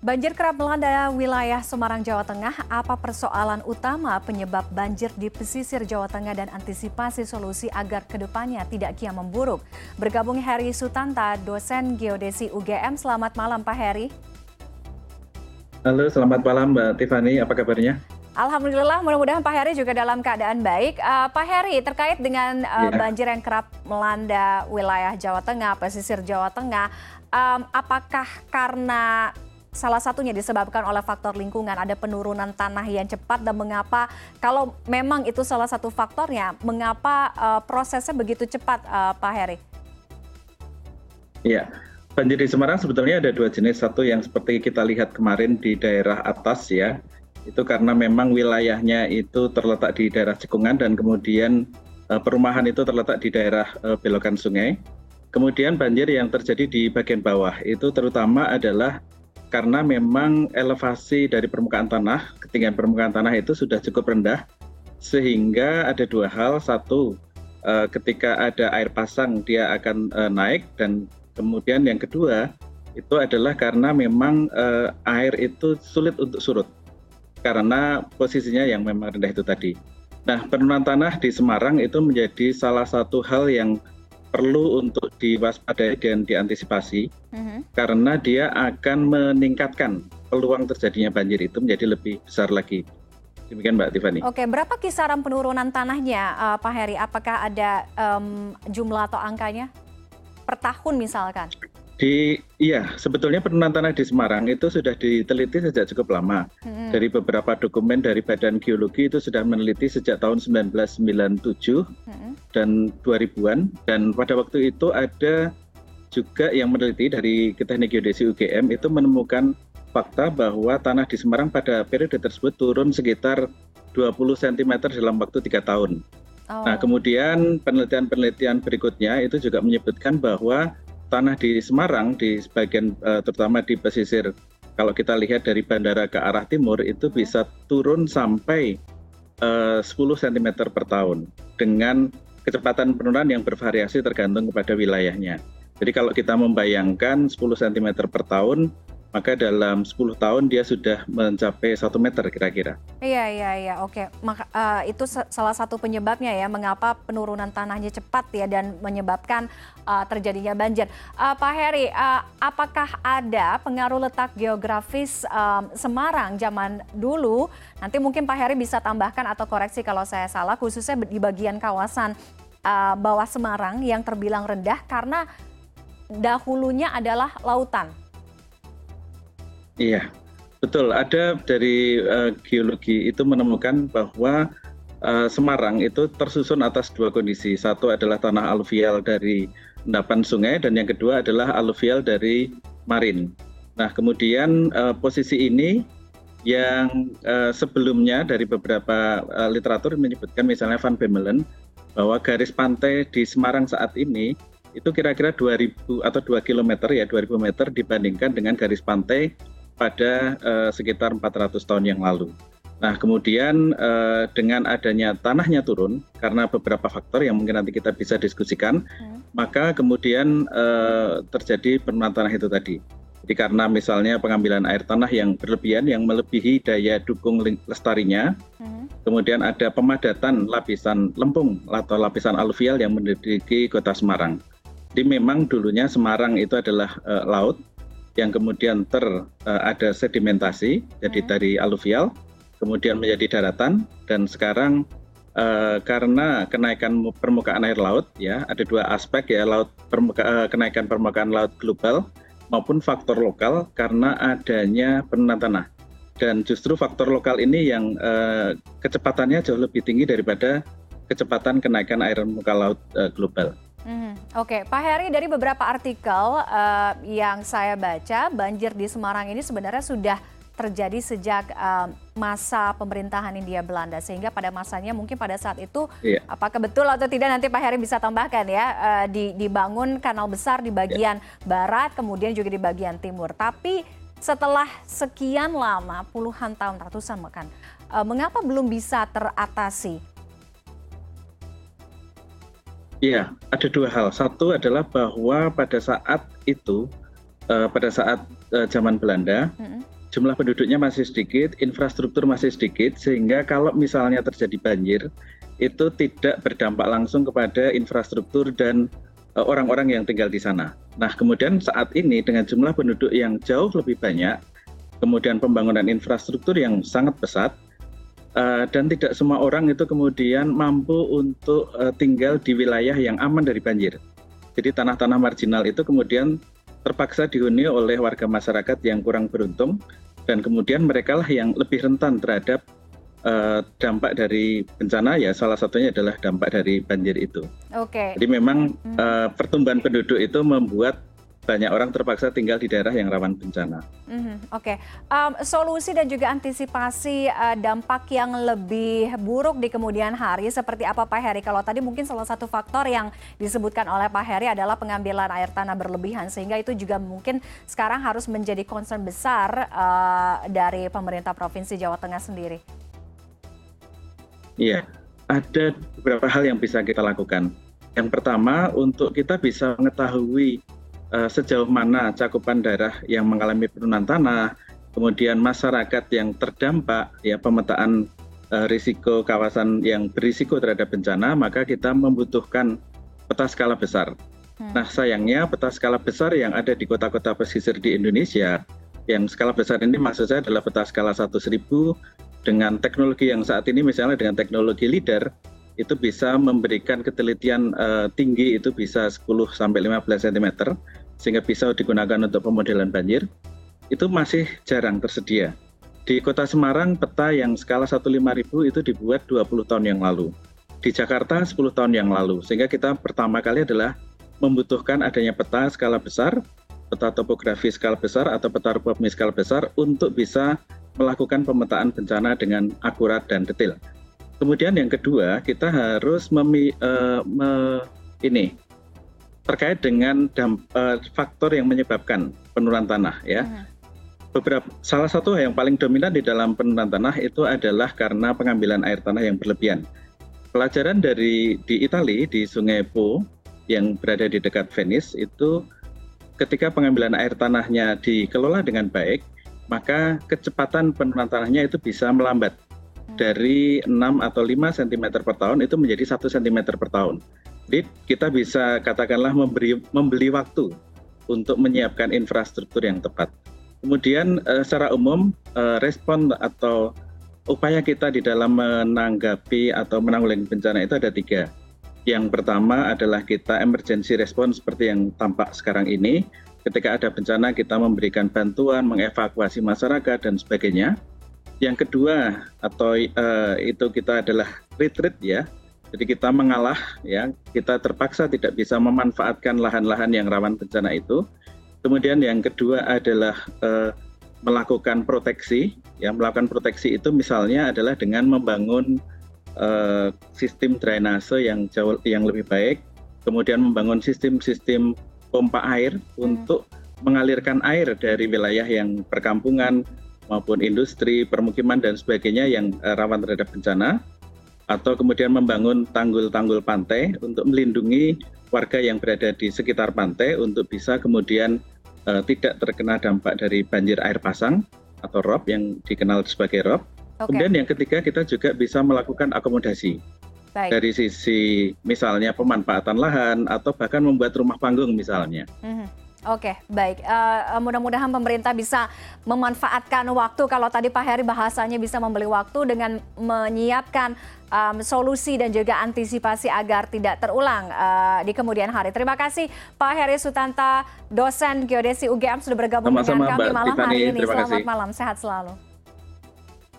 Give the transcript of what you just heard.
Banjir kerap melanda wilayah Semarang, Jawa Tengah. Apa persoalan utama penyebab banjir di pesisir Jawa Tengah dan antisipasi solusi agar ke depannya tidak kian memburuk? Bergabung Heri Sutanta, dosen geodesi UGM. Selamat malam Pak Heri. Halo, selamat malam Mbak Tiffany. Apa kabarnya? Alhamdulillah, mudah-mudahan Pak Heri juga dalam keadaan baik. Uh, Pak Heri, terkait dengan uh, yeah. banjir yang kerap melanda wilayah Jawa Tengah, pesisir Jawa Tengah, um, apakah karena salah satunya disebabkan oleh faktor lingkungan, ada penurunan tanah yang cepat dan mengapa kalau memang itu salah satu faktornya, mengapa uh, prosesnya begitu cepat, uh, Pak Heri? Iya, banjir di Semarang sebetulnya ada dua jenis, satu yang seperti kita lihat kemarin di daerah atas ya, itu karena memang wilayahnya itu terletak di daerah cekungan dan kemudian uh, perumahan itu terletak di daerah uh, belokan sungai. Kemudian banjir yang terjadi di bagian bawah itu terutama adalah karena memang elevasi dari permukaan tanah, ketinggian permukaan tanah itu sudah cukup rendah, sehingga ada dua hal. Satu, eh, ketika ada air pasang dia akan eh, naik, dan kemudian yang kedua itu adalah karena memang eh, air itu sulit untuk surut, karena posisinya yang memang rendah itu tadi. Nah, penurunan tanah di Semarang itu menjadi salah satu hal yang perlu untuk diwaspadai dan diantisipasi uh-huh. karena dia akan meningkatkan peluang terjadinya banjir itu menjadi lebih besar lagi. Demikian Mbak Tiffany. Oke, berapa kisaran penurunan tanahnya uh, Pak Heri? Apakah ada um, jumlah atau angkanya per tahun misalkan? Di iya, sebetulnya penurunan tanah di Semarang itu sudah diteliti sejak cukup lama. Hmm. Dari beberapa dokumen dari Badan Geologi itu sudah meneliti sejak tahun 1997 hmm. Dan 2000-an dan pada waktu itu ada juga yang meneliti dari Teknik Geodesi UGM itu menemukan fakta bahwa tanah di Semarang pada periode tersebut turun sekitar 20 cm dalam waktu tiga tahun. Oh. Nah, kemudian penelitian-penelitian berikutnya itu juga menyebutkan bahwa tanah di Semarang di sebagian uh, terutama di pesisir kalau kita lihat dari bandara ke arah timur itu bisa turun sampai uh, 10 cm per tahun dengan kecepatan penurunan yang bervariasi tergantung kepada wilayahnya. Jadi kalau kita membayangkan 10 cm per tahun maka dalam 10 tahun dia sudah mencapai satu meter kira-kira. Iya iya iya oke maka uh, itu salah satu penyebabnya ya mengapa penurunan tanahnya cepat ya dan menyebabkan uh, terjadinya banjir. Uh, Pak Heri, uh, apakah ada pengaruh letak geografis um, Semarang zaman dulu? Nanti mungkin Pak Heri bisa tambahkan atau koreksi kalau saya salah khususnya di bagian kawasan uh, bawah Semarang yang terbilang rendah karena dahulunya adalah lautan Iya, betul. Ada dari uh, geologi itu menemukan bahwa uh, Semarang itu tersusun atas dua kondisi. Satu adalah tanah aluvial dari endapan sungai dan yang kedua adalah aluvial dari marin. Nah, kemudian uh, posisi ini yang uh, sebelumnya dari beberapa uh, literatur menyebutkan misalnya Van Bemelen bahwa garis pantai di Semarang saat ini itu kira-kira 2000 atau 2 km ya 2000 meter dibandingkan dengan garis pantai pada uh, sekitar 400 tahun yang lalu. Nah, kemudian uh, dengan adanya tanahnya turun karena beberapa faktor yang mungkin nanti kita bisa diskusikan, hmm. maka kemudian uh, terjadi penurunan tanah itu tadi. Jadi karena misalnya pengambilan air tanah yang berlebihan yang melebihi daya dukung lestarinya, hmm. kemudian ada pemadatan lapisan lempung atau lapisan aluvial yang mendidiki kota Semarang. Jadi memang dulunya Semarang itu adalah uh, laut, yang kemudian ter uh, ada sedimentasi jadi hmm. dari aluvial kemudian menjadi daratan dan sekarang uh, karena kenaikan permukaan air laut ya ada dua aspek ya laut permuka, uh, kenaikan permukaan laut global maupun faktor lokal karena adanya penurunan tanah dan justru faktor lokal ini yang uh, kecepatannya jauh lebih tinggi daripada kecepatan kenaikan air muka laut uh, global. Hmm, Oke, okay. Pak Heri dari beberapa artikel uh, yang saya baca, banjir di Semarang ini sebenarnya sudah terjadi sejak uh, masa pemerintahan India Belanda, sehingga pada masanya mungkin pada saat itu, yeah. apakah betul atau tidak nanti Pak Heri bisa tambahkan ya, uh, di, dibangun kanal besar di bagian yeah. barat, kemudian juga di bagian timur. Tapi setelah sekian lama, puluhan tahun, ratusan bahkan, uh, mengapa belum bisa teratasi? Iya, ada dua hal. Satu adalah bahwa pada saat itu, uh, pada saat uh, zaman Belanda, mm -hmm. jumlah penduduknya masih sedikit, infrastruktur masih sedikit, sehingga kalau misalnya terjadi banjir, itu tidak berdampak langsung kepada infrastruktur dan eh, orang-orang yang tinggal di sana. Nah, kemudian saat ini dengan jumlah penduduk yang jauh lebih banyak, kemudian pembangunan infrastruktur yang sangat pesat, uh, dan tidak semua orang itu kemudian mampu untuk uh, tinggal di wilayah yang aman dari banjir. Jadi tanah-tanah marginal itu kemudian terpaksa dihuni oleh warga masyarakat yang kurang beruntung dan kemudian mereka lah yang lebih rentan terhadap uh, dampak dari bencana ya salah satunya adalah dampak dari banjir itu. Oke. Jadi memang uh, pertumbuhan penduduk itu membuat banyak orang terpaksa tinggal di daerah yang rawan bencana. Mm-hmm, Oke, okay. um, solusi dan juga antisipasi uh, dampak yang lebih buruk di kemudian hari seperti apa Pak Heri? Kalau tadi mungkin salah satu faktor yang disebutkan oleh Pak Heri adalah pengambilan air tanah berlebihan, sehingga itu juga mungkin sekarang harus menjadi concern besar uh, dari pemerintah provinsi Jawa Tengah sendiri. Iya, ada beberapa hal yang bisa kita lakukan. Yang pertama, untuk kita bisa mengetahui sejauh mana cakupan daerah yang mengalami penurunan tanah, kemudian masyarakat yang terdampak, ya pemetaan uh, risiko kawasan yang berisiko terhadap bencana, maka kita membutuhkan peta skala besar. Hmm. Nah, sayangnya peta skala besar yang ada di kota-kota pesisir di Indonesia, yang skala besar ini maksud saya adalah peta skala 1000 dengan teknologi yang saat ini misalnya dengan teknologi leader itu bisa memberikan ketelitian uh, tinggi itu bisa 10 sampai 15 cm sehingga bisa digunakan untuk pemodelan banjir itu masih jarang tersedia. Di Kota Semarang peta yang skala 15000 itu dibuat 20 tahun yang lalu. Di Jakarta 10 tahun yang lalu. Sehingga kita pertama kali adalah membutuhkan adanya peta skala besar, peta topografi skala besar atau peta rupa skala besar untuk bisa melakukan pemetaan bencana dengan akurat dan detail. Kemudian yang kedua, kita harus memi, uh, me, ini terkait dengan damp, uh, faktor yang menyebabkan penurunan tanah ya. Hmm. Beberapa salah satu yang paling dominan di dalam penurunan tanah itu adalah karena pengambilan air tanah yang berlebihan. Pelajaran dari di Italia di Sungai Po yang berada di dekat Venice itu ketika pengambilan air tanahnya dikelola dengan baik, maka kecepatan penurunan tanahnya itu bisa melambat dari 6 atau 5 cm per tahun itu menjadi 1 cm per tahun. Jadi kita bisa katakanlah memberi, membeli waktu untuk menyiapkan infrastruktur yang tepat. Kemudian uh, secara umum uh, respon atau upaya kita di dalam menanggapi atau menanggulangi bencana itu ada tiga. Yang pertama adalah kita emergency response seperti yang tampak sekarang ini. Ketika ada bencana kita memberikan bantuan, mengevakuasi masyarakat dan sebagainya. Yang kedua atau uh, itu kita adalah retreat ya. Jadi kita mengalah ya, kita terpaksa tidak bisa memanfaatkan lahan-lahan yang rawan bencana itu. Kemudian yang kedua adalah uh, melakukan proteksi. Ya, melakukan proteksi itu misalnya adalah dengan membangun uh, sistem drainase yang jauh yang lebih baik, kemudian membangun sistem-sistem pompa air hmm. untuk mengalirkan air dari wilayah yang perkampungan maupun industri, permukiman dan sebagainya yang uh, rawan terhadap bencana atau kemudian membangun tanggul-tanggul pantai untuk melindungi warga yang berada di sekitar pantai untuk bisa kemudian uh, tidak terkena dampak dari banjir air pasang atau rob yang dikenal sebagai rob. Okay. Kemudian yang ketiga kita juga bisa melakukan akomodasi Baik. dari sisi misalnya pemanfaatan lahan atau bahkan membuat rumah panggung misalnya. Mm -hmm. Oke, baik. Uh, mudah-mudahan pemerintah bisa memanfaatkan waktu. Kalau tadi Pak Heri bahasanya bisa membeli waktu dengan menyiapkan um, solusi dan juga antisipasi agar tidak terulang uh, di kemudian hari. Terima kasih Pak Heri Sutanta, dosen geodesi UGM sudah bergabung Sama -sama, dengan kami malam hari ini. Selamat malam, sehat selalu.